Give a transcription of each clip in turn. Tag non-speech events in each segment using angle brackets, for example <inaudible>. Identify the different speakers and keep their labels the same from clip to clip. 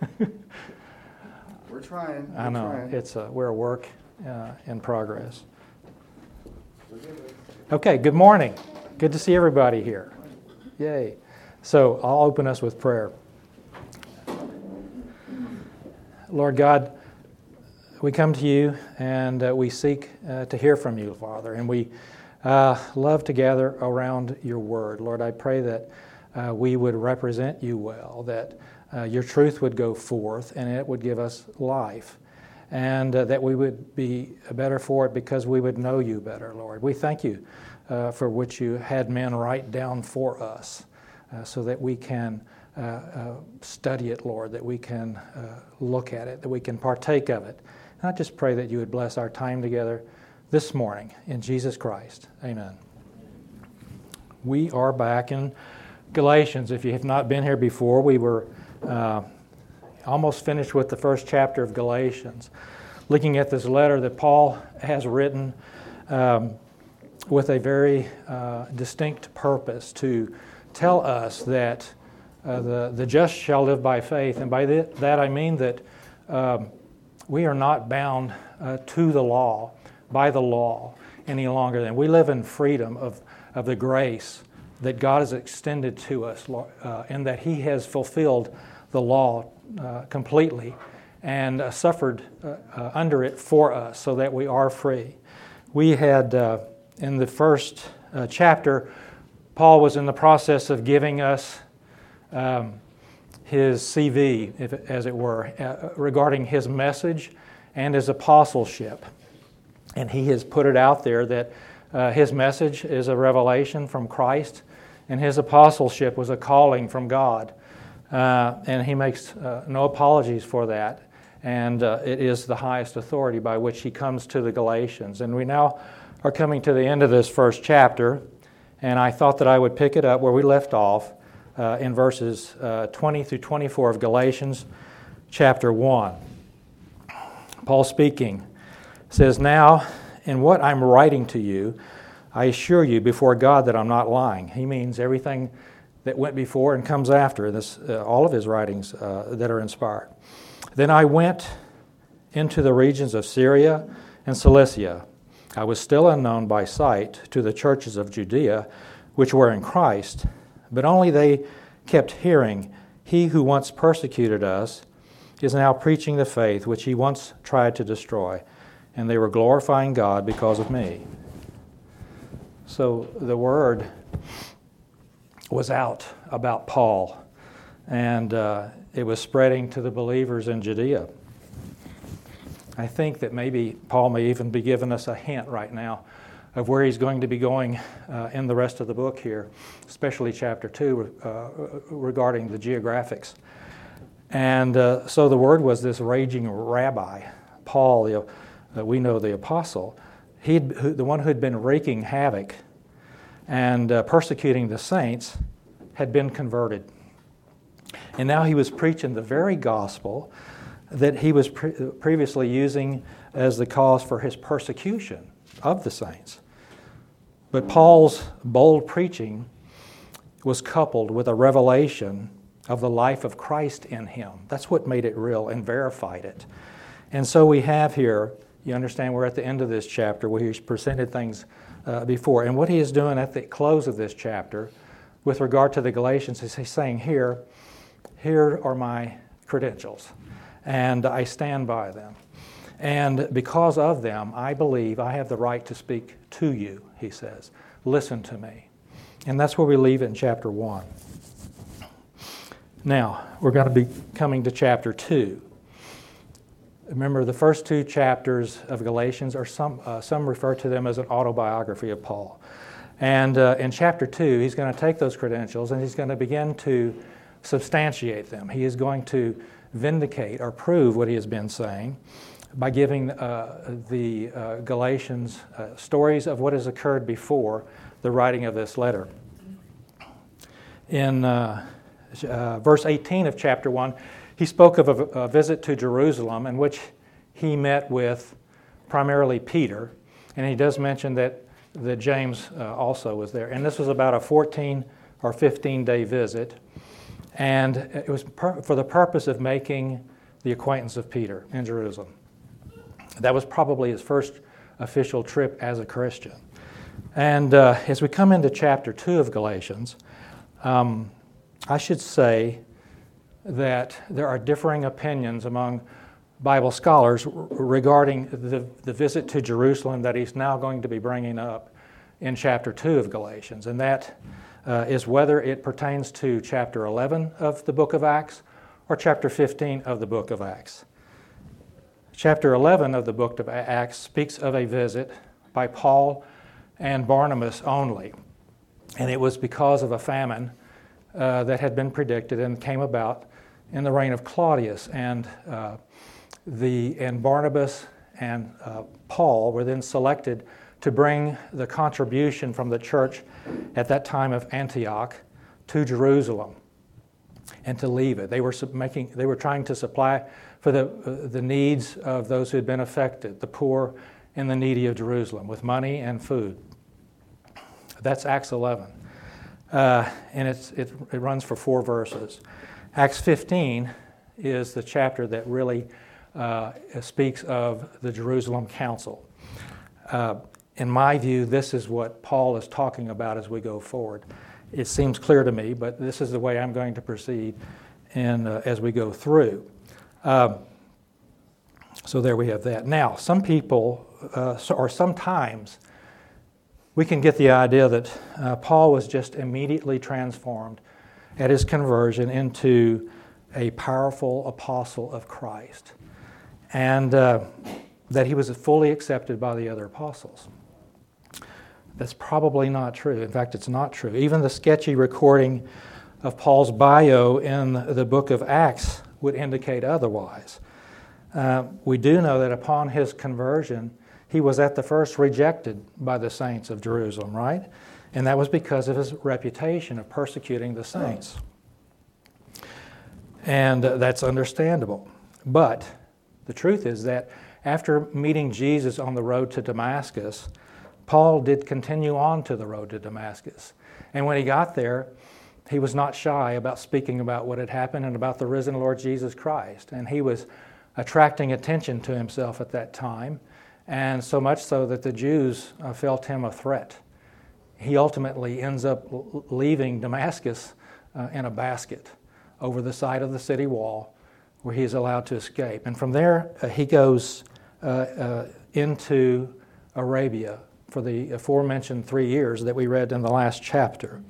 Speaker 1: <laughs> We're trying. We're
Speaker 2: I know
Speaker 1: Trying.
Speaker 2: it's a, we're a work uh, in progress. Okay, good morning. Good to see everybody here. Yay. So I'll open us with prayer. Lord God, we come to you and uh, we seek uh, to hear from you, Father, and we uh, love to gather around your word. Lord, I pray that uh, we would represent you well, that uh, your truth would go forth and it would give us life, and uh, that we would be better for it because we would know you better, Lord. We thank you uh, for which you had men write down for us uh, so that we can. Uh, uh, study it, Lord, that we can look at it, that we can partake of it. And I just pray that you would bless our time together this morning in Jesus Christ. Amen. We are back in Galatians. If you have not been here before, we were uh, almost finished with the first chapter of Galatians, looking at this letter that Paul has written um, with a very uh, distinct purpose to tell us that uh, the, the just shall live by faith. And by th- that I mean that um, we are not bound uh, to the law, by the law, any longer. Than we live in freedom of, of the grace that God has extended to us, uh, and that He has fulfilled the law uh, completely and uh, suffered uh, uh, under it for us so that we are free. We had, uh, in the first chapter, Paul was in the process of giving us um, his CV, if, as it were, regarding his message and his apostleship. And he has put it out there that uh, his message is a revelation from Christ, and his apostleship was a calling from God. Uh, and he makes uh, no apologies for that. And uh, it is the highest authority by which he comes to the Galatians. And we now are coming to the end of this first chapter, and I thought that I would pick it up where we left off uh, in verses uh, 20 through 24 of Galatians chapter 1. Paul speaking says, Now, in what I'm writing to you, I assure you before God that I'm not lying. He means everything that went before and comes after, this, uh, all of his writings uh, that are inspired. Then I went into the regions of Syria and Cilicia. I was still unknown by sight to the churches of Judea, which were in Christ, but only they kept hearing, He who once persecuted us is now preaching the faith which he once tried to destroy, and they were glorifying God because of me. So the word was out about Paul, and uh, it was spreading to the believers in Judea. I think that maybe Paul may even be giving us a hint right now of where he's going to be going uh, in the rest of the book here, especially chapter 2 uh, regarding the geographics. And uh, so the word was this raging rabbi, Paul, the, uh, we know the apostle. he the one who had been wreaking havoc and uh, persecuting the saints, had been converted. And now he was preaching the very gospel that he was pre- previously using as the cause for his persecution of the saints. But Paul's bold preaching was coupled with a revelation of the life of Christ in him. That's what made it real and verified it. And so we have here, you understand, we're at the end of this chapter where he's presented things uh, before. And what he is doing at the close of this chapter with regard to the Galatians is he's saying, Here, here are my credentials, and I stand by them. And because of them, I believe I have the right to speak to you, he says. Listen to me. And that's where we leave it in chapter 1. Now, we're going to be coming to chapter 2. Remember, the first two chapters of Galatians are some, uh, some refer to them as an autobiography of Paul. And uh, in chapter 2, he's going to take those credentials and he's going to begin to substantiate them. He is going to vindicate or prove what he has been saying by giving uh, the uh, Galatians uh, stories of what has occurred before the writing of this letter. In uh, uh, verse 18 of chapter 1, he spoke of a, a, visit to Jerusalem in which he met with primarily Peter, and he does mention that, that James uh, also was there. And this was about a 14 or 15 day visit. And it was per- for the purpose of making the acquaintance of Peter in Jerusalem. That was probably his first official trip as a Christian. And uh, as we come into chapter 2 of Galatians, um, I should say that there are differing opinions among Bible scholars regarding the, the visit to Jerusalem that he's now going to be bringing up in chapter 2 of Galatians. And that uh, is whether it pertains to chapter 11 of the book of Acts or chapter 15 of the book of Acts. Chapter 11 of the book of Acts speaks of a visit by Paul and Barnabas only. And it was because of a famine uh, that had been predicted and came about in the reign of Claudius. And, uh, the, and Barnabas and uh, Paul were then selected to bring the contribution from the church at that time of Antioch to Jerusalem and to leave it. They were making, they were trying to supply for the, uh, the needs of those who had been affected, the poor and the needy of Jerusalem, with money and food. That's Acts 11. Uh, and it, it runs for four verses. Acts 15 is the chapter that really uh, speaks of the Jerusalem Council. Uh, in my view, this is what Paul is talking about as we go forward. It seems clear to me, but this is the way I'm going to proceed in, uh, as we go through. Um, so there we have that. Now, some people, uh, or sometimes, we can get the idea that uh, Paul was just immediately transformed at his conversion into a powerful apostle of Christ, and uh, that he was fully accepted by the other apostles. That's probably not true. In fact, it's not true. Even the sketchy recording of Paul's bio in the book of Acts would indicate otherwise. Uh, we do know that upon his conversion, he was at the first rejected by the saints of Jerusalem, right? And that was because of his reputation of persecuting the saints. And uh, that's understandable. But the truth is that after meeting Jesus on the road to Damascus, Paul did continue on to the road to Damascus. And when he got there, he was not shy about speaking about what had happened and about the risen Lord Jesus Christ. And he was attracting attention to himself at that time, and so much so that the Jews uh, felt him a threat. He ultimately ends up leaving Damascus uh, in a basket over the side of the city wall where he is allowed to escape. And from there, uh, he goes uh, uh, into Arabia for the aforementioned three years that we read in the last chapter.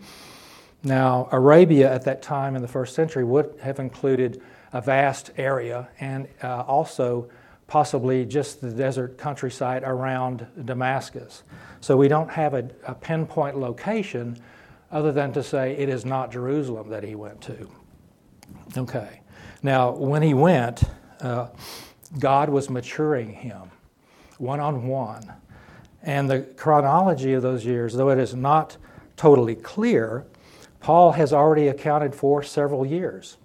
Speaker 2: Now, Arabia at that time in the first century would have included a vast area and uh, also possibly just the desert countryside around Damascus. So we don't have a, a, pinpoint location other than to say it is not Jerusalem that he went to. Okay. Now, when he went, uh, God was maturing him one on one. And the chronology of those years, though it is not totally clear, Paul has already accounted for several years.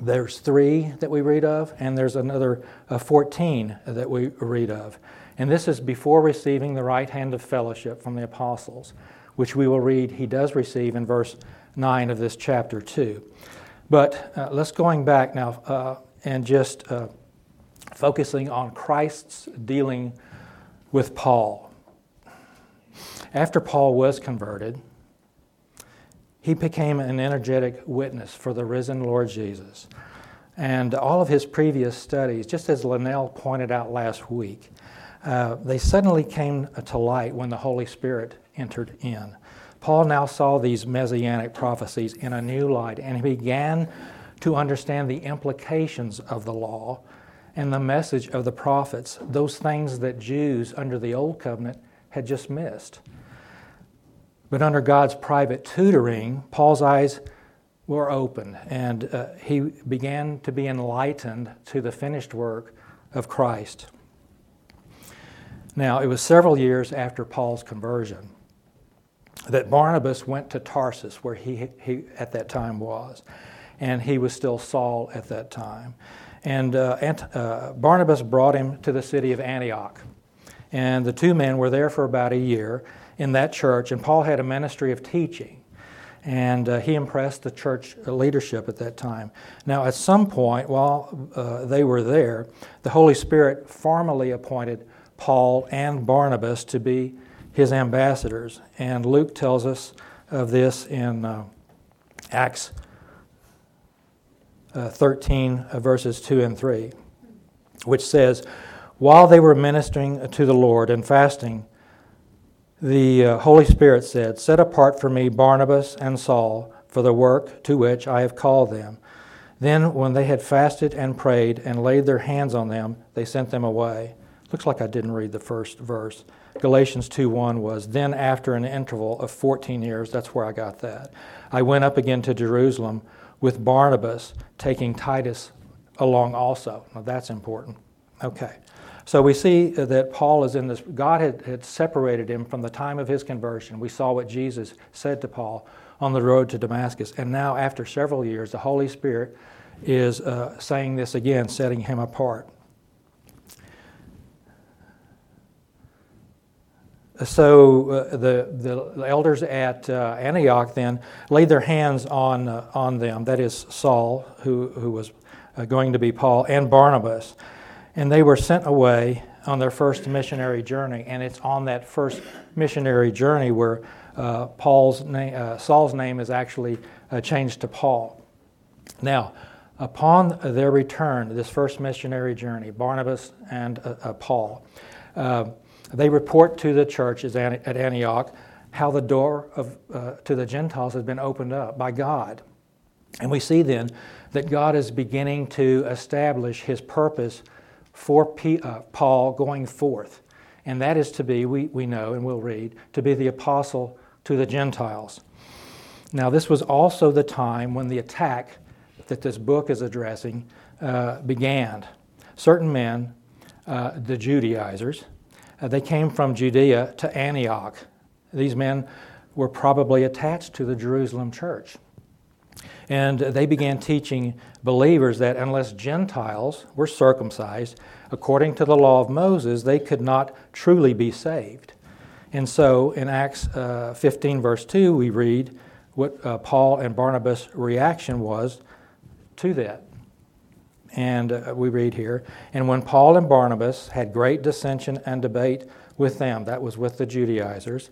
Speaker 2: There's three that we read of, and there's another uh, 14 that we read of. And this is before receiving the right hand of fellowship from the apostles, which we will read he does receive in verse 9 of this chapter 2. But uh, let's going back now uh, and just uh, focusing on Christ's dealing with Paul. After Paul was converted, he became an energetic witness for the risen Lord Jesus. And all of his previous studies, just as Linnell pointed out last week, uh, they suddenly came to light when the Holy Spirit entered in. Paul now saw these messianic prophecies in a new light, and he began to understand the implications of the law and the message of the prophets, those things that Jews under the Old Covenant had just missed. But under God's private tutoring, Paul's eyes were opened and uh, he began to be enlightened to the finished work of Christ. Now, it was several years after Paul's conversion that Barnabas went to Tarsus, where he, he at that time was, and he was still Saul at that time. And uh, uh, Barnabas brought him to the city of Antioch. And the two men were there for about a year in that church, and Paul had a ministry of teaching. and uh, he impressed the church leadership at that time. Now, at some point while uh, they were there, the Holy Spirit formally appointed Paul and Barnabas to be his ambassadors, and Luke tells us of this in uh, Acts uh, 13, uh, verses 2 and 3, which says, While they were ministering to the Lord and fasting, the uh, Holy Spirit said, Set apart for me Barnabas and Saul for the work to which I have called them. Then, when they had fasted and prayed and laid their hands on them, they sent them away. Looks like I didn't read the first verse. Galatians 2:1 was, Then after an interval of 14 years, that's where I got that, I went up again to Jerusalem with Barnabas, taking Titus along also. Now that's important. Okay. So we see that Paul is in this, God had, had separated him from the time of his conversion. We saw what Jesus said to Paul on the road to Damascus. And now, after several years, the Holy Spirit is uh, saying this again, setting him apart. so uh, the, the elders at uh, Antioch then laid their hands on, uh, on them, that is Saul, who, who was uh, going to be Paul, and Barnabas and they were sent away on their first missionary journey. And it's on that first missionary journey where uh, Paul's name, uh, Saul's name is actually uh, changed to Paul. Now, upon their return, this first missionary journey, Barnabas and uh, uh, Paul, uh, they report to the churches at Antioch how the door of, to the Gentiles has been opened up by God. And we see then that God is beginning to establish his purpose for P, uh, Paul going forth. And that is to be, we, we know and we'll read, to be the apostle to the Gentiles. Now, this was also the time when the attack that this book is addressing uh, began. Certain men, uh, the Judaizers, uh, they came from Judea to Antioch. These men were probably attached to the Jerusalem church. And they began teaching believers that unless Gentiles were circumcised according to the law of Moses, they could not truly be saved. And so in Acts uh, 15, verse 2, we read what uh, Paul and Barnabas' reaction was to that. And uh, we read here, and when Paul and Barnabas had great dissension and debate with them, that was with the Judaizers,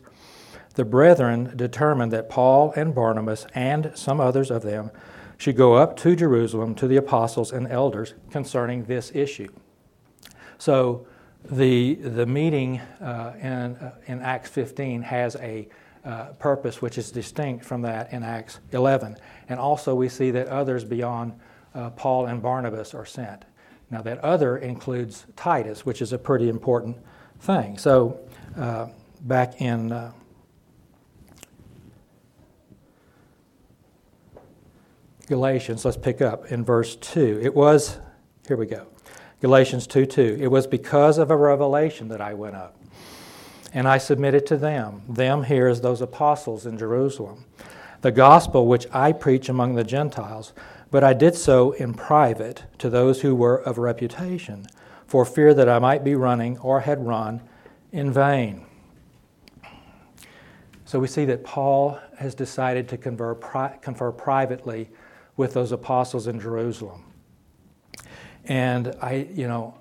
Speaker 2: the brethren determined that Paul and Barnabas and some others of them should go up to Jerusalem to the apostles and elders concerning this issue. So the, the meeting uh, in, uh, in Acts 15 has a uh, purpose which is distinct from that in Acts 11. And also we see that others beyond uh, Paul and Barnabas are sent. Now, that other includes Titus, which is a pretty important thing. So, uh, back in uh, Galatians, let's pick up in verse 2. It was, here we go, Galatians 2 2. It was because of a revelation that I went up. And I submitted to them, them here as those apostles in Jerusalem, the gospel which I preach among the Gentiles, but I did so in private to those who were of reputation, for fear that I might be running or had run in vain. So we see that Paul has decided to confer, confer privately with those apostles in Jerusalem. And I, you know,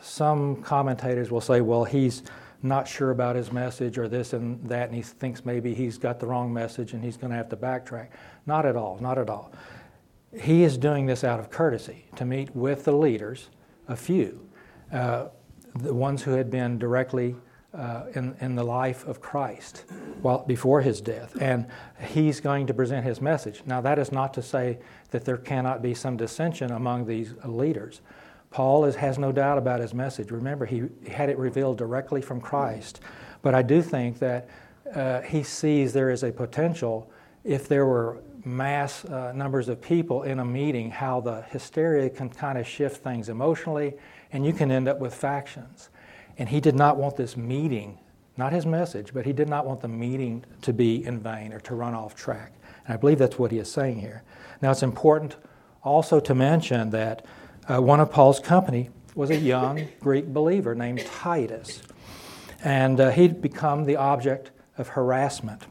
Speaker 2: some commentators will say, well, he's not sure about his message or this and that, and he thinks maybe he's got the wrong message and he's going to have to backtrack. Not at all, not at all. He is doing this out of courtesy to meet with the leaders, a few, uh, the ones who had been directly uh, in, in the life of Christ while, before his death. And he's going to present his message. Now, that is not to say that there cannot be some dissension among these leaders. Paul is, has no doubt about his message. Remember, he, had it revealed directly from Christ. But I do think that uh, he sees there is a potential if there were mass uh, numbers of people in a meeting, how the hysteria can kind of shift things emotionally, and you can end up with factions. And he did not want this meeting, not his message, but he did not want the meeting to be in vain or to run off track. And I believe that's what he is saying here. Now, it's important also to mention that uh, one of Paul's company was a young Greek believer named Titus. And uh, he'd become the object of harassment.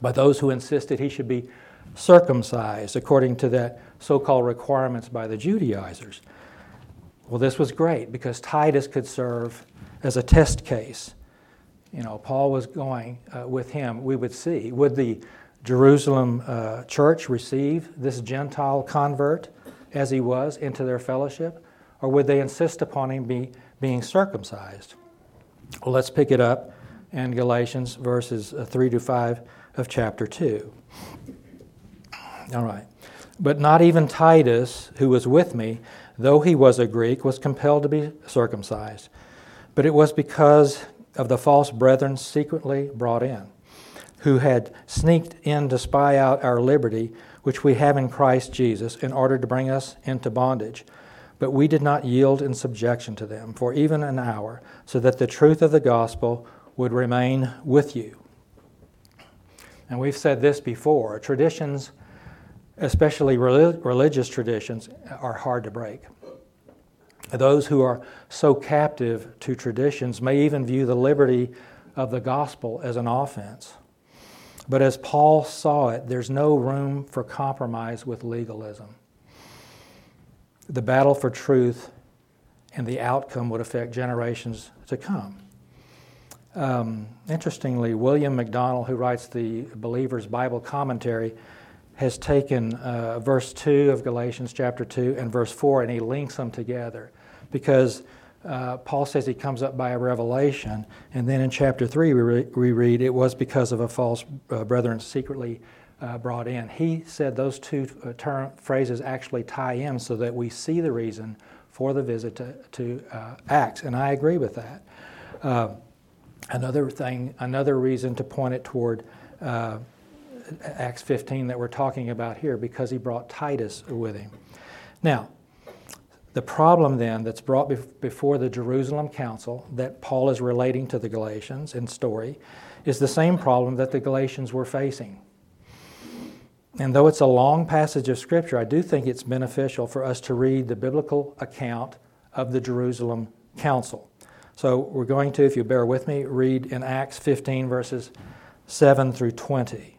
Speaker 2: by those who insisted he should be circumcised according to the so called requirements by the Judaizers. Well, this was great because Titus could serve as a test case. You know, Paul was going uh, with him. We would see would the Jerusalem uh, church receive this Gentile convert as he was into their fellowship, or would they insist upon him be, being circumcised? Well, let's pick it up in Galatians verses uh, 3 to 5 of chapter 2. All right. But not even Titus, who was with me, though he was a Greek, was compelled to be circumcised. But it was because of the false brethren secretly brought in, who had sneaked in to spy out our liberty, which we have in Christ Jesus, in order to bring us into bondage. But we did not yield in subjection to them for even an hour, so that the truth of the gospel would remain with you. And we've said this before traditions, especially religious traditions, are hard to break. Those who are so captive to traditions may even view the liberty of the gospel as an offense. But as Paul saw it, there's no room for compromise with legalism. The battle for truth and the outcome would affect generations to come. Um, interestingly, William MacDonald, who writes the Believer's Bible Commentary, has taken uh, verse 2 of Galatians chapter 2 and verse 4 and he links them together because uh, Paul says he comes up by a revelation, and then in chapter 3 we, re- we read it was because of a false uh, brethren secretly uh, brought in. He said those two uh, term, phrases actually tie in so that we see the reason for the visit to, to uh, Acts, and I agree with that. Another thing, another reason to point it toward Acts 15 that we're talking about here, because he brought Titus with him. Now, the problem then that's brought before the Jerusalem Council that Paul is relating to the Galatians in story is the same problem that the Galatians were facing. And though it's a long passage of Scripture, I do think it's beneficial for us to read the biblical account of the Jerusalem Council. So we're going to, if you bear with me, read in Acts 15, verses 7 through 20.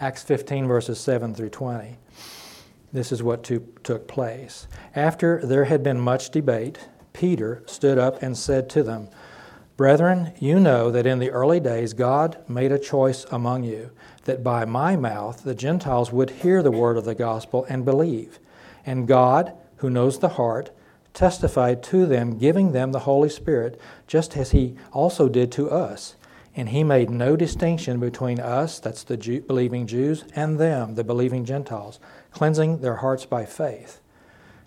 Speaker 2: Acts 15, verses 7 through 20. This is what to, took place. After there had been much debate, Peter stood up and said to them, Brethren, you know that in the early days God made a choice among you, that by my mouth the Gentiles would hear the word of the gospel and believe. And God, who knows the heart, testified to them, giving them the Holy Spirit, just as He also did to us. And He made no distinction between us, that's the Jew, believing Jews, and them, the believing Gentiles cleansing their hearts by faith.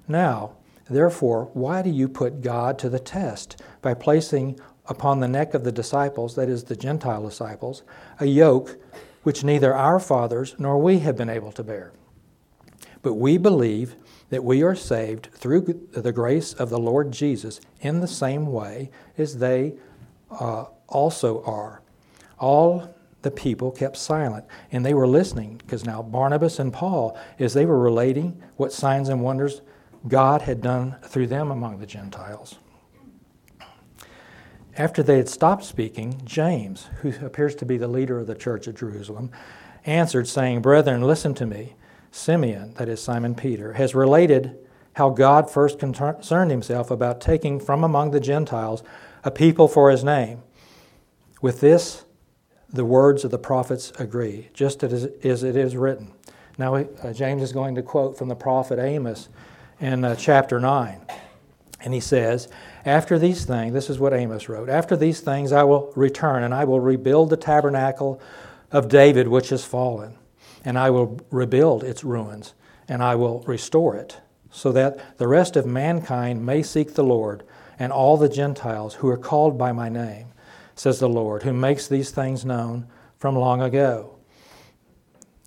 Speaker 2: Now, therefore, why do you put God to the test by placing upon the neck of the disciples, that is, the Gentile disciples, a yoke which neither our fathers nor we have been able to bear? But we believe that we are saved through the grace of the Lord Jesus in the same way as they uh, also are. All the people kept silent and they were listening because now Barnabas and Paul, as they were relating what signs and wonders God had done through them among the Gentiles. After they had stopped speaking, James, who appears to be the leader of the church at Jerusalem, answered, saying, Brethren, listen to me. Simeon, that is Simon Peter, has related how God first concerned himself about taking from among the Gentiles a people for his name. With this, the words of the prophets agree, just as it is written. Now, uh, James is going to quote from the prophet Amos in uh, chapter 9. And he says, After these things, this is what Amos wrote, After these things I will return, and I will rebuild the tabernacle of David which is fallen, and I will rebuild its ruins, and I will restore it, so that the rest of mankind may seek the Lord, and all the Gentiles who are called by my name says the Lord, who makes these things known from long ago.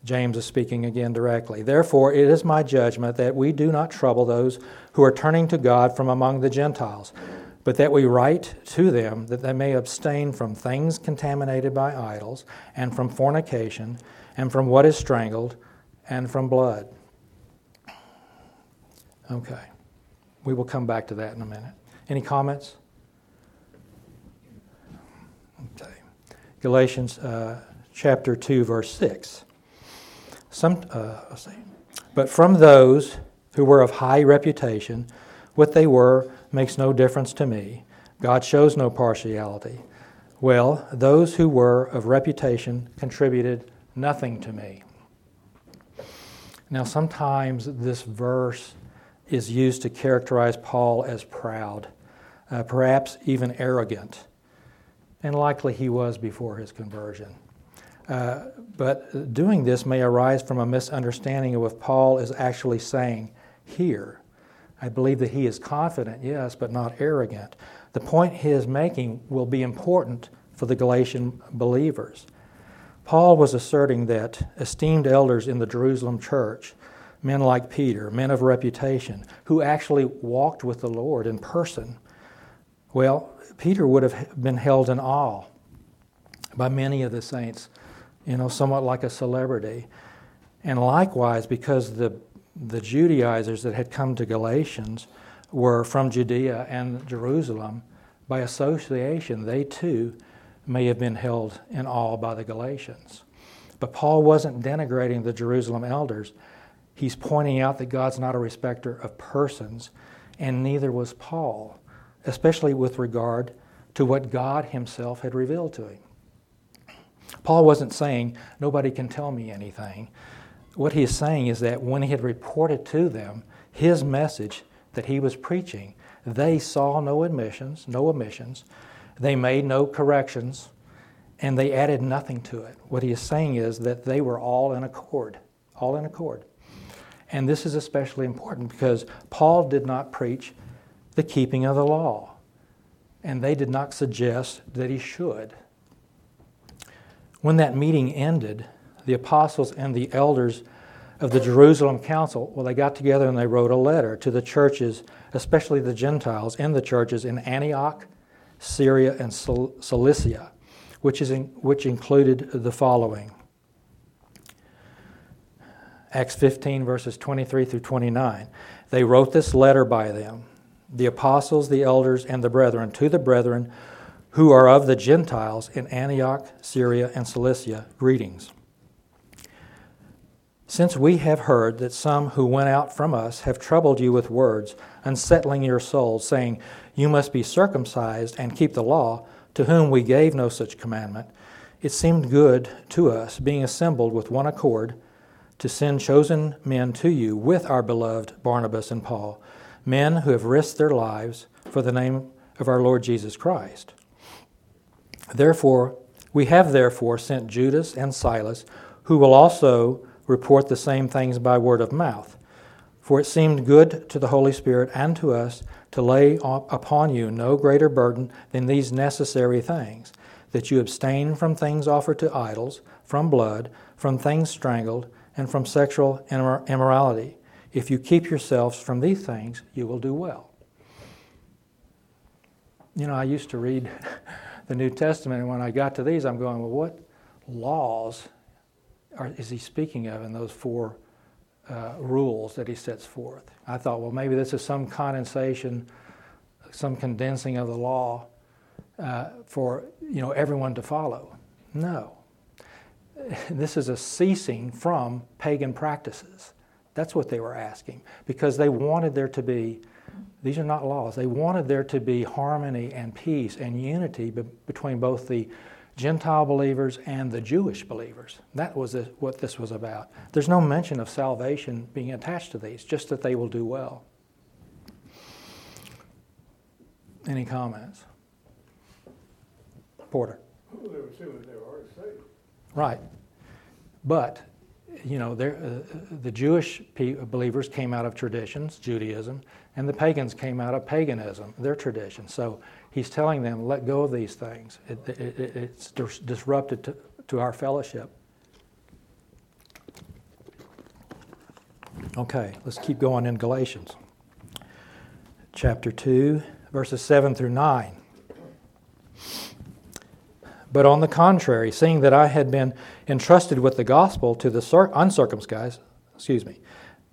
Speaker 2: James is speaking again directly. Therefore, it is my judgment that we do not trouble those who are turning to God from among the Gentiles, but that we write to them that they may abstain from things contaminated by idols, and from fornication, and from what is strangled, and from blood. Okay. We will come back to that in a minute. Any comments? Okay. Galatians uh, chapter 2, verse 6. Some, uh, see. But from those who were of high reputation, what they were makes no difference to me. God shows no partiality. Well, those who were of reputation contributed nothing to me. Now, sometimes this verse is used to characterize Paul as proud, uh, perhaps even arrogant, and likely he was before his conversion. Uh, but doing this may arise from a misunderstanding of what Paul is actually saying here. I believe that he is confident, yes, but not arrogant. The point he is making will be important for the Galatian believers. Paul was asserting that esteemed elders in the Jerusalem church, men like Peter, men of reputation, who actually walked with the Lord in person, well, Peter would have been held in awe by many of the saints, you know, somewhat like a celebrity. And likewise, because the, the Judaizers that had come to Galatians were from Judea and Jerusalem, by association, they too may have been held in awe by the Galatians. But Paul wasn't denigrating the Jerusalem elders. He's pointing out that God's not a respecter of persons, and neither was Paul, especially with regard to what God Himself had revealed to him. Paul wasn't saying, Nobody can tell me anything. What he is saying is that when he had reported to them his message that he was preaching, they saw no admissions, no omissions, they made no corrections, and they added nothing to it. What he is saying is that they were all in accord, all in accord. And this is especially important because Paul did not preach the keeping of the law, and they did not suggest that he should. When that meeting ended, the apostles and the elders of the Jerusalem council, well, they got together and they wrote a letter to the churches, especially the Gentiles in the churches in Antioch, Syria, and Cilicia, which, is in, which included the following Acts 15, verses 23 through 29. They wrote this letter by them, the apostles, the elders, and the brethren, to the brethren who are of the Gentiles in Antioch, Syria, and Cilicia, greetings. Since we have heard that some who went out from us have troubled you with words, unsettling your souls, saying, you must be circumcised and keep the law, to whom we gave no such commandment. It seemed good to us, being assembled with one accord, to send chosen men to you with our beloved Barnabas and Paul, men who have risked their lives for the name of our Lord Jesus Christ. Therefore, we have therefore sent Judas and Silas, who will also report the same things by word of mouth. For it seemed good to the Holy Spirit and to us to lay upon you no greater burden than these necessary things that you abstain from things offered to idols, from blood, from things strangled, and from sexual immorality. If you keep yourselves from these things, you will do well. You know, I used to read <laughs> the New Testament, and when I got to these, I'm going, well, what laws are, is he speaking of in those four uh, rules that he sets forth. I thought, well, maybe this is some condensation, some condensing of the law uh, for you know everyone to follow. No, <laughs> this is a ceasing from pagan practices. That's what they were asking because they wanted there to be. These are not laws. They wanted there to be harmony and peace and unity be- between both the Gentile believers and the Jewish believers. That was what this was about. There's no mention of salvation being attached to these, just that they will do well. Any comments? Porter.
Speaker 3: Well, they were assuming they were already saved.
Speaker 2: Right. But, you know, uh, the Jewish believers came out of traditions, Judaism, and the pagans came out of paganism, their tradition. So He's telling them, let go of these things. It, it, it, it's disrupted to, to our fellowship. Okay, let's keep going in Galatians. Chapter 2, verses 7 through 9. But on the contrary, seeing that I had been entrusted with the gospel to the uncircumcised, excuse me,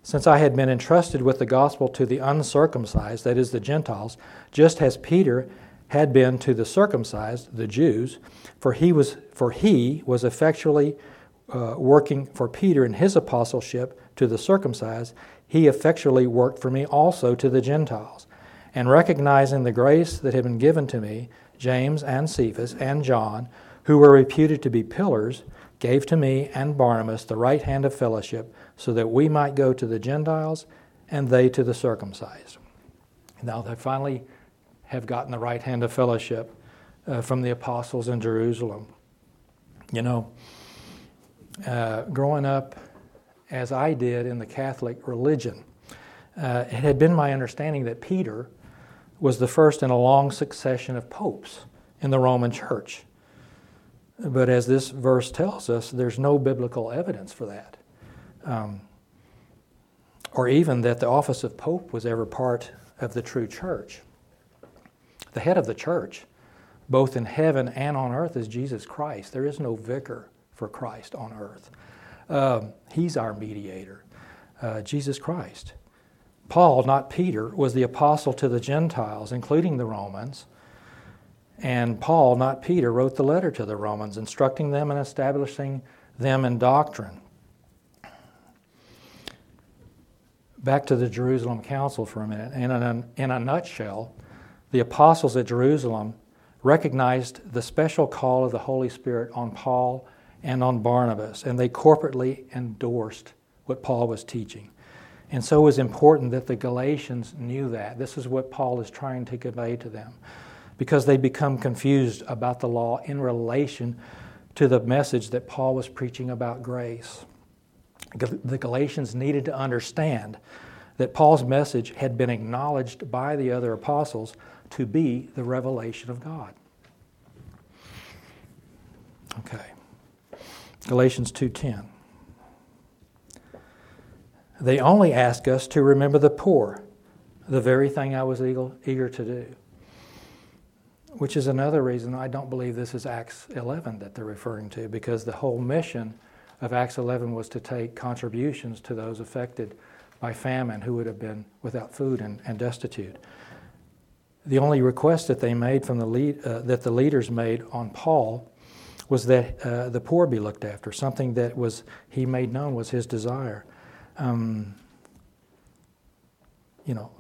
Speaker 2: since I had been entrusted with the gospel to the uncircumcised, that is, the Gentiles, just as Peter had been to the circumcised, the Jews, for he was, for he was effectually uh, working for Peter in his apostleship to the circumcised, he effectually worked for me also to the Gentiles. And recognizing the grace that had been given to me, James and Cephas and John, who were reputed to be pillars, gave to me and Barnabas the right hand of fellowship, so that we might go to the Gentiles and they to the circumcised. Now they finally have gotten the right hand of fellowship uh, from the apostles in Jerusalem. You know, uh, growing up as I did in the Catholic religion, uh, it had been my understanding that Peter was the first in a long succession of popes in the Roman Church. But as this verse tells us, there's no biblical evidence for that. Um, or even that the office of pope was ever part of the true church. The head of the church, both in heaven and on earth, is Jesus Christ. There is no vicar for Christ on earth. Um, he's our mediator, uh, Jesus Christ. Paul, not Peter, was the apostle to the Gentiles, including the Romans. And Paul, not Peter, wrote the letter to the Romans, instructing them and establishing them in doctrine. Back to the Jerusalem Council for a minute. In a, in a nutshell, the apostles at Jerusalem recognized the special call of the Holy Spirit on Paul and on Barnabas, and they corporately endorsed what Paul was teaching. And so it was important that the Galatians knew that. This is what Paul is trying to convey to them because they become confused about the law in relation to the message that Paul was preaching about grace. The Galatians needed to understand that Paul's message had been acknowledged by the other apostles to be the revelation of God. Okay. Galatians 2:10. They only ask us to remember the poor, the very thing I was eager to do. Which is another reason I don't believe this is Acts 11 that they're referring to, because the whole mission of Acts 11 was to take contributions to those affected by famine who would have been without food and, and destitute. The only request that they made from the lead, uh, that the leaders made on Paul was that uh, the poor be looked after, something that was he made known was his desire. Um, you know,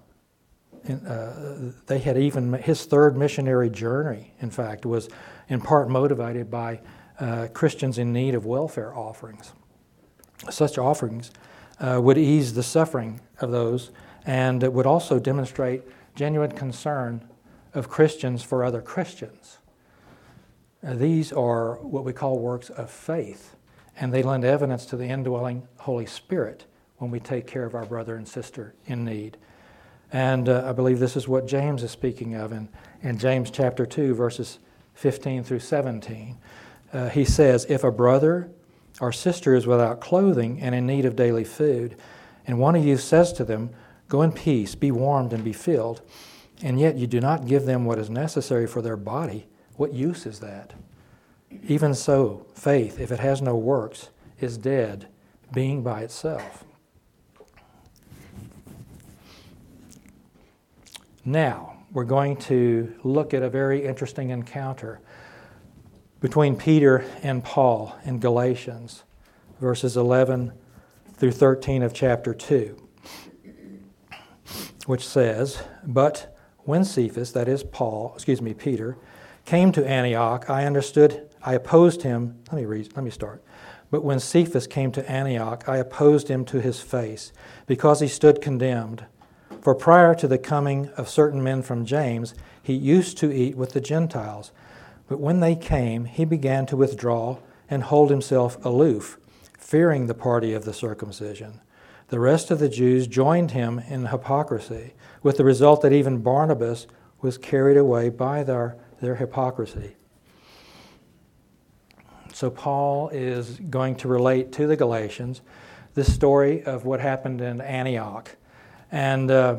Speaker 2: in, uh, they had even his third missionary journey. In fact, was in part motivated by uh, Christians in need of welfare offerings. Such offerings uh, would ease the suffering of those, and would also demonstrate genuine concern of Christians for other Christians. Uh, these are what we call works of faith, and they lend evidence to the indwelling Holy Spirit when we take care of our brother and sister in need. And uh, I believe this is what James is speaking of in, in James chapter 2, verses 15 through 17. Uh, he says, If a brother or sister is without clothing and in need of daily food, and one of you says to them, Go in peace, be warmed, and be filled, and yet you do not give them what is necessary for their body, what use is that? Even so, faith, if it has no works, is dead, being by itself. Now, we're going to look at a very interesting encounter between Peter and Paul in Galatians, verses 11 through 13 of chapter 2, which says, But when Cephas, that is Paul, excuse me, Peter, came to Antioch, I understood, I opposed him. Let me read, let me start. But when Cephas came to Antioch, I opposed him to his face, because he stood condemned. For prior to the coming of certain men from James, he used to eat with the Gentiles. But when they came, he began to withdraw and hold himself aloof, fearing the party of the circumcision. The rest of the Jews joined him in hypocrisy, with the result that even Barnabas was carried away by their their hypocrisy. So, Paul is going to relate to the Galatians this story of what happened in Antioch. And uh,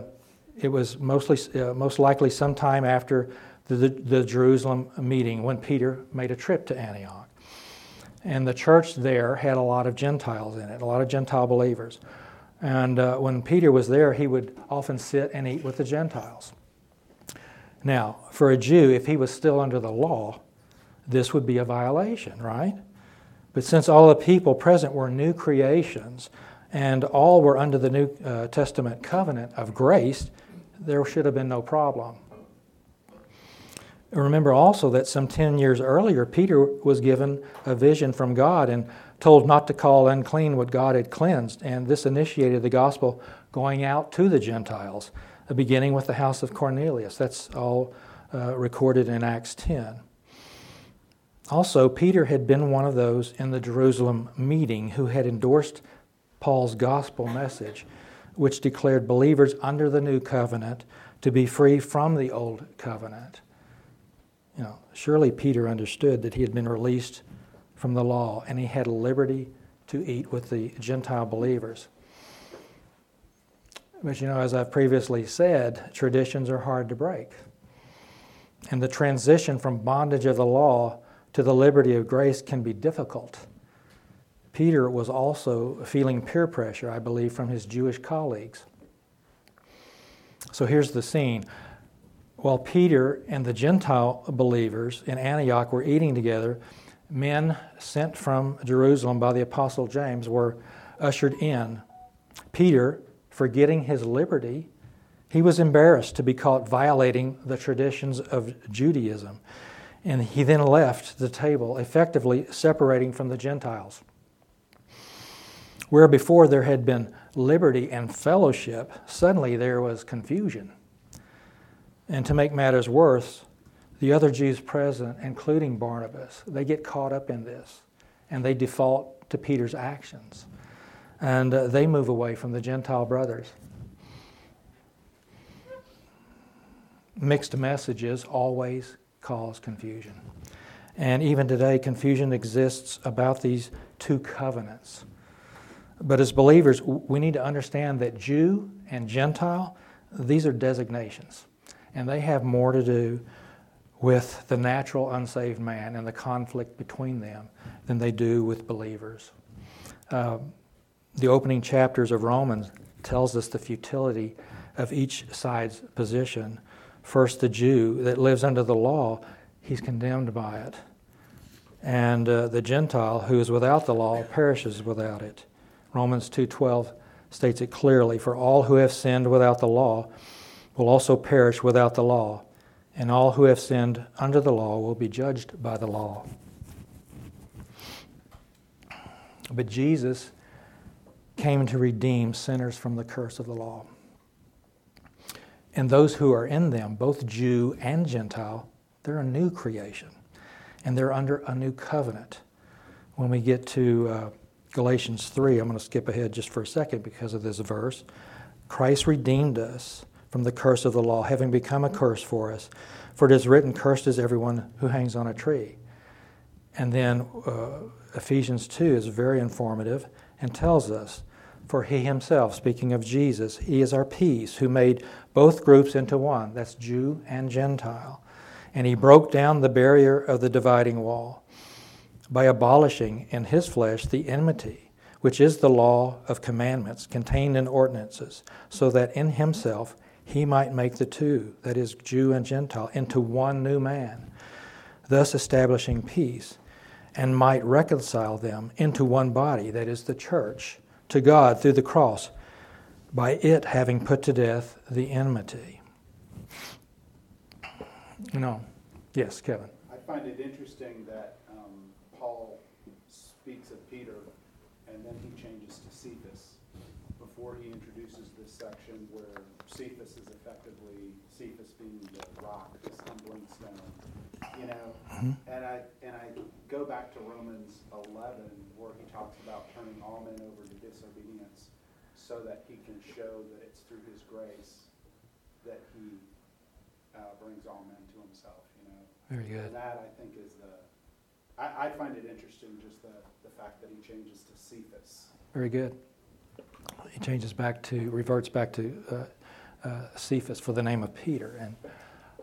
Speaker 2: it was mostly, uh, most likely sometime after the, the, Jerusalem meeting when Peter made a trip to Antioch. And the church there had a lot of Gentiles in it, a lot of Gentile believers. And uh, when Peter was there, he would often sit and eat with the Gentiles. Now, for a Jew, if he was still under the law, this would be a violation, right? But since all the people present were new creations and all were under the New uh, Testament covenant of grace, there should have been no problem. Remember also that some 10 years earlier, Peter was given a vision from God and told not to call unclean what God had cleansed. And this initiated the gospel going out to the Gentiles, beginning with the house of Cornelius. That's all uh, recorded in Acts 10. Also, Peter had been one of those in the Jerusalem meeting who had endorsed Paul's gospel message, which declared believers under the new covenant to be free from the old covenant. You know, surely Peter understood that he had been released from the law and he had liberty to eat with the Gentile believers. But you know, as I've previously said, traditions are hard to break. And the transition from bondage of the law to the liberty of grace can be difficult. Peter was also feeling peer pressure, I believe, from his Jewish colleagues. So here's the scene. While Peter and the Gentile believers in Antioch were eating together, men sent from Jerusalem by the Apostle James were ushered in. Peter, forgetting his liberty, he was embarrassed to be caught violating the traditions of Judaism. And he then left the table, effectively separating from the Gentiles. Where before there had been liberty and fellowship, suddenly there was confusion. And to make matters worse, the other Jews present, including Barnabas, they get caught up in this and they default to Peter's actions. And uh, they move away from the Gentile brothers. Mixed messages always cause confusion. And even today, confusion exists about these two covenants. But as believers, we need to understand that Jew and Gentile, these are designations. And they have more to do with the natural unsaved man and the conflict between them than they do with believers. Uh, the opening chapters of Romans tells us the futility of each side's position. First, the Jew that lives under the law, he's condemned by it. And uh, the Gentile who is without the law perishes without it. Romans 2:12 states it clearly, for all who have sinned without the law will also perish without the law and all who have sinned under the law will be judged by the law. But Jesus came to redeem sinners from the curse of the law. And those who are in them, both Jew and Gentile, they're a new creation. And they're under a new covenant. When we get to uh, Galatians 3, I'm going to skip ahead just for a second because of this verse. Christ redeemed us from the curse of the law, having become a curse for us. For it is written, Cursed is everyone who hangs on a tree. And then uh, Ephesians 2 is very informative and tells us, For he himself, speaking of Jesus, he is our peace, who made both groups into one. That's Jew and Gentile. And he broke down the barrier of the dividing wall by abolishing in his flesh the enmity, which is the law of commandments contained in ordinances, so that in himself he might make the two, that is, Jew and Gentile, into one new man, thus establishing peace, and might reconcile them into one body, that is, the church, to God through the cross, by it having put to death the enmity. Know, yes, Kevin.
Speaker 1: I find it interesting that Paul speaks of Peter and then he changes to Cephas before he introduces this section where Cephas is effectively, Cephas being the rock, the stumbling stone, you know? Mm-hmm. And I, and I go back to Romans 11 where he talks about turning all men over to disobedience so that he can show that it's through his grace that he uh, brings all men to himself, you know?
Speaker 2: Very good.
Speaker 1: And that, I think, is the, I, I find it interesting, just the, the fact that he changes to Cephas.
Speaker 2: Very good. He changes back to, reverts back to uh, uh, Cephas for the name of Peter. And,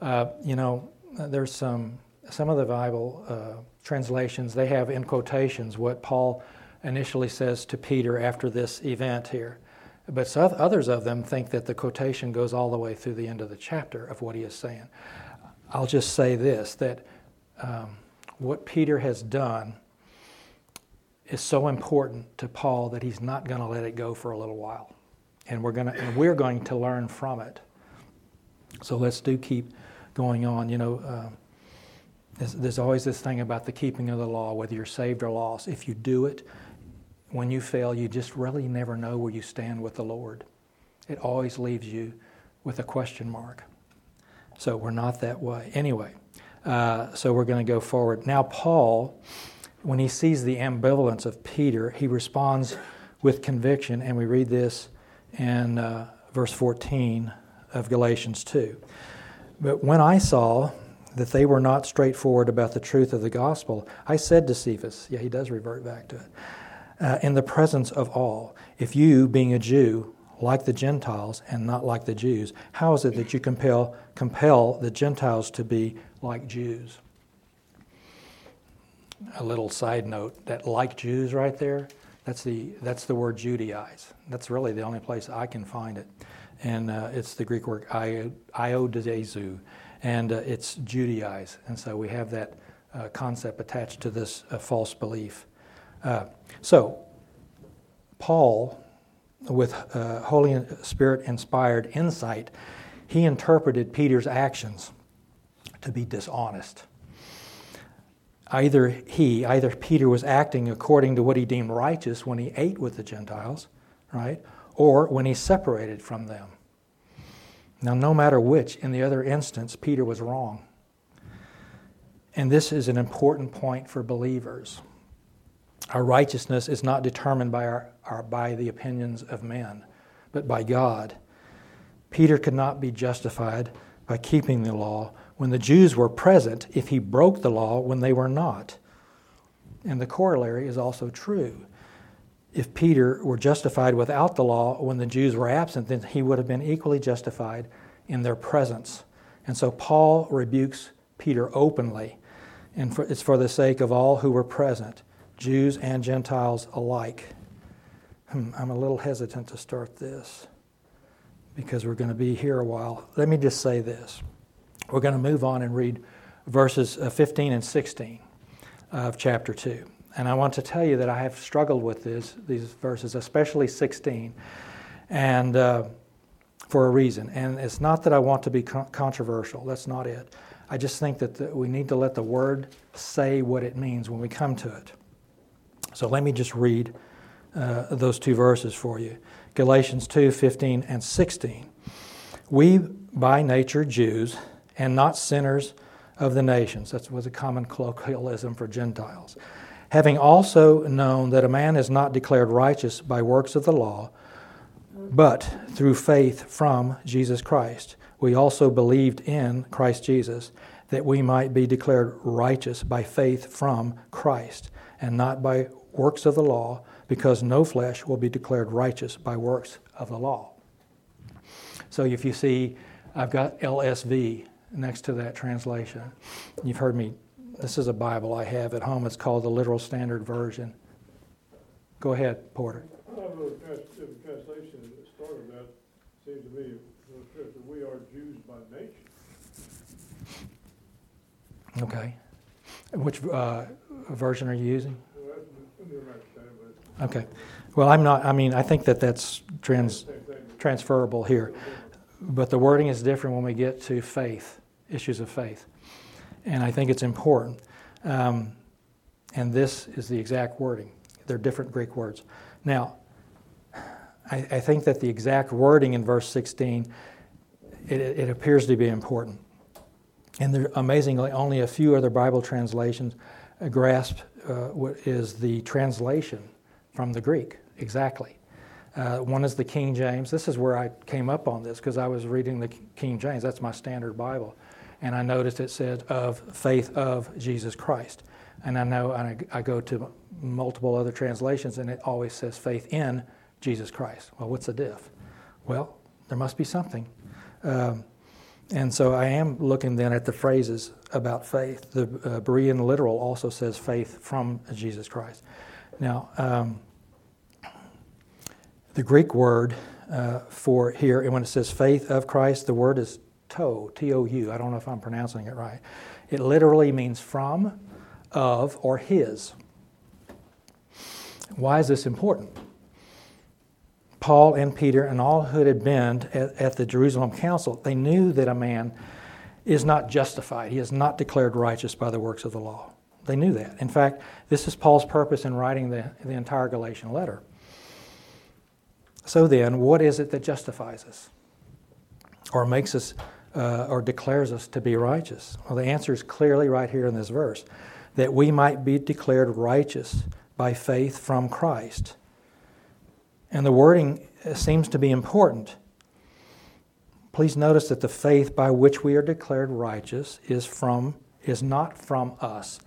Speaker 2: uh, you know, there's some, some of the Bible uh, translations, they have in quotations what Paul initially says to Peter after this event here. But others of them think that the quotation goes all the way through the end of the chapter of what he is saying. I'll just say this that um, what Peter has done is so important to Paul that he's not going to let it go for a little while. And we're going to and we're going to learn from it. So let's do keep going on. You know, uh, there's, there's always this thing about the keeping of the law, whether you're saved or lost. If you do it, when you fail, you just really never know where you stand with the Lord. It always leaves you with a question mark. So we're not that way. Anyway, uh, so we're going to go forward. Now, Paul, when he sees the ambivalence of Peter, he responds with conviction, and we read this in uh, verse 14 of Galatians 2. But when I saw that they were not straightforward about the truth of the gospel, I said to Cephas, yeah, he does revert back to it, uh, in the presence of all, if you, being a Jew, like the Gentiles and not like the Jews, how is it that you compel, compel the Gentiles to be like Jews? A little side note that like Jews right there, that's the, that's the word Judaize. That's really the only place I can find it. And uh, it's the Greek word iodezu, and uh, it's Judaize. And so we have that uh, concept attached to this uh, false belief. Uh, so, Paul with uh, Holy Spirit inspired insight, he interpreted Peter's actions to be dishonest. Either he, either Peter was acting according to what he deemed righteous when he ate with the Gentiles, right? Or when he separated from them. Now, no matter which, in the other instance, Peter was wrong. And this is an important point for believers. Our righteousness is not determined by, our, our, by the opinions of men, but by God. Peter could not be justified by keeping the law when the Jews were present if he broke the law when they were not. And the corollary is also true. If Peter were justified without the law when the Jews were absent, then he would have been equally justified in their presence. And so Paul rebukes Peter openly, and for, it's for the sake of all who were present. Jews and Gentiles alike. Hmm, I'm a little hesitant to start this because we're going to be here a while. Let me just say this. We're going to move on and read verses uh, 15 and 16 of chapter 2. And I want to tell you that I have struggled with this, these verses, especially 16, and uh, for a reason. And it's not that I want to be controversial, that's not it. I just think that the, we need to let the word say what it means when we come to it. So let me just read uh, those two verses for you Galatians 2 15 and 16. We, by nature, Jews, and not sinners of the nations. That was a common colloquialism for Gentiles. Having also known that a man is not declared righteous by works of the law, but through faith from Jesus Christ. We also believed in Christ Jesus that we might be declared righteous by faith from Christ and not by works of the law, because no flesh will be declared righteous by works of the law. So if you see, I've got LSV next to that translation. You've heard me, this is a Bible I have at home. It's called the Literal Standard Version. Go ahead, Porter.
Speaker 3: I have a translation that started that seems to me that we are Jews by nature.
Speaker 2: Okay. Which uh, version are you using? Okay. Well, I'm not, I mean, I think that that's trans, transferable here. But the wording is different when we get to faith, issues of faith. And I think it's important. Um, and this is the exact wording. They're different Greek words. Now, I, I think that the exact wording in verse 16, it, it appears to be important. And there, amazingly, only a few other Bible translations grasp uh, what is the translation from the Greek, exactly. Uh, one is the King James. This is where I came up on this because I was reading the King James. That's my standard Bible. And I noticed it said, of faith of Jesus Christ. And I know I, I go to multiple other translations and it always says faith in Jesus Christ. Well, what's the diff? Well, there must be something. Um, and so I am looking then at the phrases about faith. The uh, Berean literal also says faith from Jesus Christ. Now, um, the Greek word uh, for here, and when it says faith of Christ, the word is toe, T O U. I don't know if I'm pronouncing it right. It literally means from, of, or his. Why is this important? Paul and Peter and all who had been at, at, the Jerusalem council, they knew that a man is not justified. He is not declared righteous by the works of the law. They knew that. In fact, this is Paul's purpose in writing the, the entire Galatian letter. So then, what is it that justifies us or makes us uh, or declares us to be righteous? Well, the answer is clearly right here in this verse that we might be declared righteous by faith from Christ. And the wording seems to be important. Please notice that the faith by which we are declared righteous is from is not from us,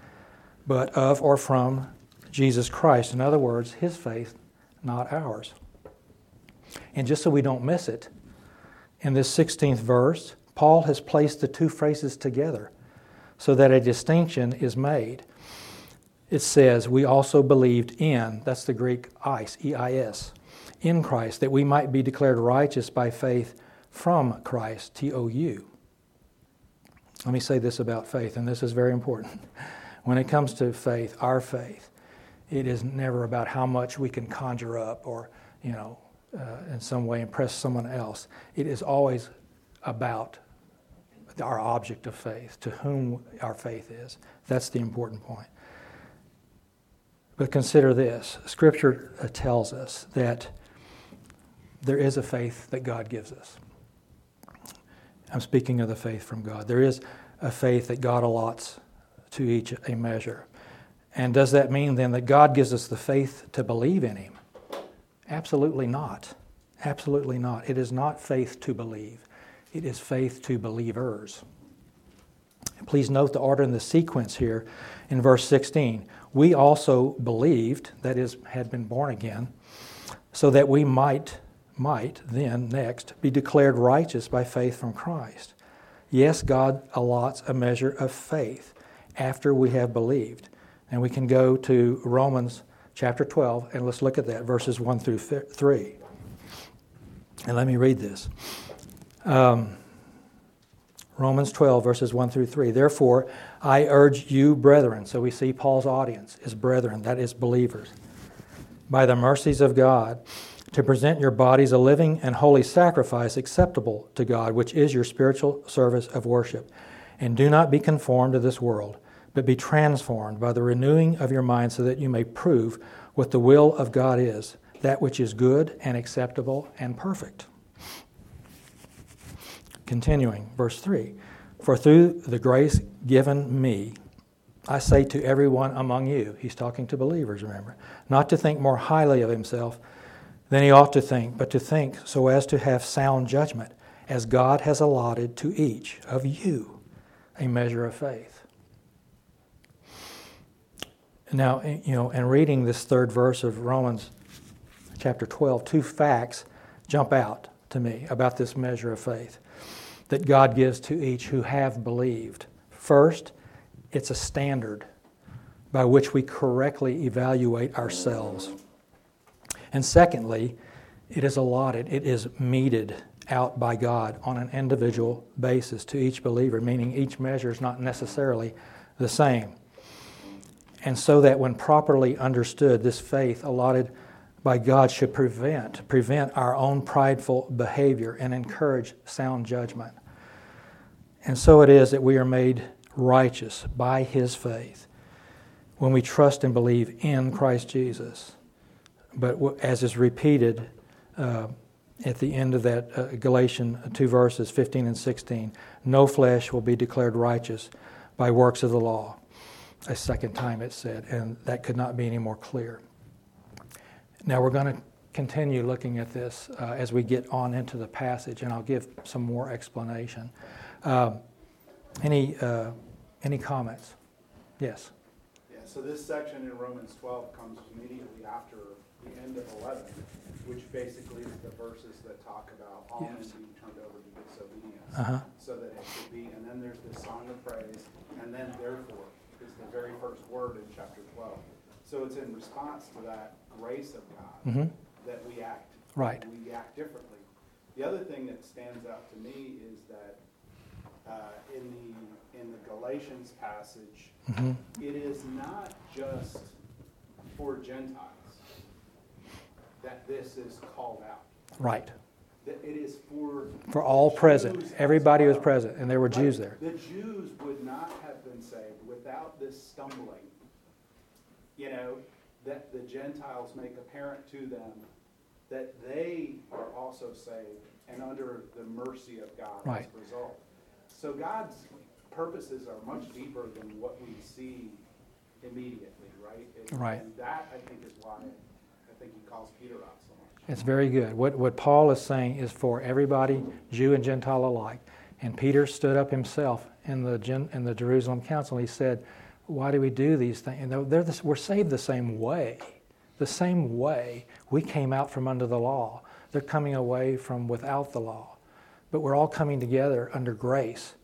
Speaker 2: but of or from Jesus Christ. In other words, his faith, not ours. And just so we don't miss it, in this 16th verse, Paul has placed the two phrases together so that a distinction is made. It says, We also believed in, that's the Greek eis, E I S, in Christ, that we might be declared righteous by faith from Christ, T O U. Let me say this about faith, and this is very important. <laughs> When it comes to faith, our faith, it is never about how much we can conjure up or, you know, uh, in some way impress someone else. It is always about our object of faith, to whom our faith is. That's the important point. But consider this Scripture uh, tells us that there is a faith that God gives us. I'm speaking of the faith from God. There is a faith that God allots to each a measure. And does that mean then that God gives us the faith to believe in Him? Absolutely not. Absolutely not. It is not faith to believe, it is faith to believers. Please note the order and the sequence here in verse 16. We also believed, that is, had been born again, so that we might, might then, next, be declared righteous by faith from Christ. Yes, God allots a measure of faith after we have believed. And we can go to Romans chapter 12, and let's look at that, verses 1 through 3. And let me read this. Um, Romans 12, verses 1 through 3. Therefore, I urge you, brethren. So we see Paul's audience is brethren, that is believers. By the mercies of God, to present your bodies a living and holy sacrifice acceptable to God, which is your spiritual service of worship. And do not be conformed to this world but be transformed by the renewing of your mind so that you may prove what the will of God is, that which is good and acceptable and perfect. Continuing, verse 3 For through the grace given me, I say to everyone among you, he's talking to believers, remember, not to think more highly of himself than he ought to think, but to think so as to have sound judgment, as God has allotted to each of you a measure of faith. Now, eh, you know, in reading this third verse of Romans chapter 12, two facts jump out to me about this measure of faith that God gives to each who have believed. First, it's a standard by which we correctly evaluate ourselves. And secondly, it is allotted, it is meted out by God on an individual basis to each believer, meaning each measure is not necessarily the same and so that when properly understood, this faith allotted by God should prevent prevent our own prideful behavior and encourage sound judgment. And so it is that we are made righteous by his faith when we trust and believe in Christ Jesus. But as is repeated uh, at the end of that uh, Galatians 2 verses 15 and 16, no flesh will be declared righteous by works of the law a second time it said, and that could not be any more clear. Now we're going to continue looking at this uh, as we get on into the passage, and I'll give some more explanation. Uh, any uh, any comments? Yes.
Speaker 1: Yeah. So this section in Romans 12 comes immediately after the end of 11, which basically is the verses that talk about all men yes. being turned over to disobedience, uh-huh. so that it should be. And then there's this song of praise, and then therefore is the very first word in chapter 12. So it's in response to that grace of God mm-hmm. that we act.
Speaker 2: Right.
Speaker 1: We act differently. The other thing that stands out to me is that uh, in the, in the Galatians passage,
Speaker 2: Mhm.
Speaker 1: it is not just for Gentiles that this is called out.
Speaker 2: Right.
Speaker 1: That it is for.
Speaker 2: For all present.
Speaker 1: Jews
Speaker 2: Everybody was present, and there were Jews there.
Speaker 1: The Jews would not have been saved without this stumbling. You know, that the Gentiles make apparent to them that they are also saved and under the mercy of God as a result. So God's purposes are much deeper than what we see immediately, right? It-
Speaker 2: Right.
Speaker 1: And that, I think, is why I think he calls Peter out so much.
Speaker 2: It's very good. What, what Paul is saying is for everybody, Jew and Gentile alike. And Peter stood up himself in the, in the Jerusalem council. He said, Why do we do these things? And the, we're saved the same way. The same way we came out from under the law. They're coming away from without the law. But we're all coming together under grace,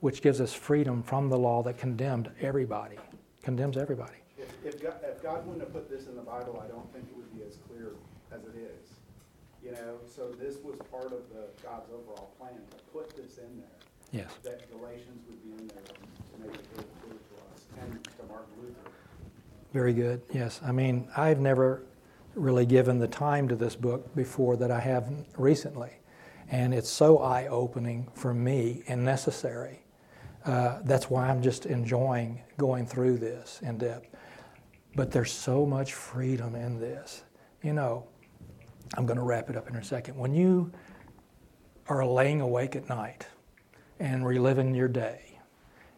Speaker 2: which gives us freedom from the law that condemned everybody, condemns everybody.
Speaker 1: If, if God, if God wouldn't have put this in the Bible, I don't think it would be as clear as it is. You know, so this was part of the, God's overall plan, to put this in there,
Speaker 2: Yes.
Speaker 1: that Galatians would be in there to make it clear
Speaker 2: Very good. Yes. I mean, I've never really given the time to this book before that I have recently. And it's so eye opening for me and necessary. Uh, that's why I'm just enjoying going through this in depth. But there's so much freedom in this. You know, I'm going to wrap it up in a second. When you are laying awake at night and reliving your day,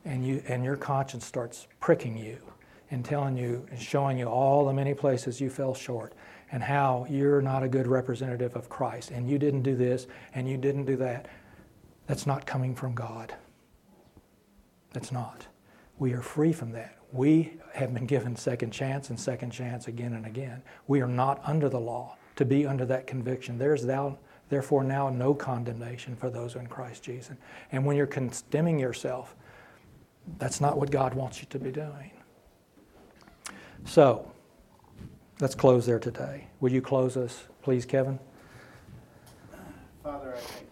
Speaker 2: and, you, and your conscience starts pricking you and telling you and showing you all the many places you fell short and how you're not a good representative of Christ and you didn't do this and you didn't do that, that's not coming from God. That's not. We are free from that. We have been given second chance and second chance again and again. We are not under the law to be under that conviction. There's thou, therefore now no condemnation for those in Christ Jesus. And when you're condemning yourself, that's not what God wants you to be doing. So, let's close there today. Will you close us, please, Kevin?
Speaker 1: Father, I thank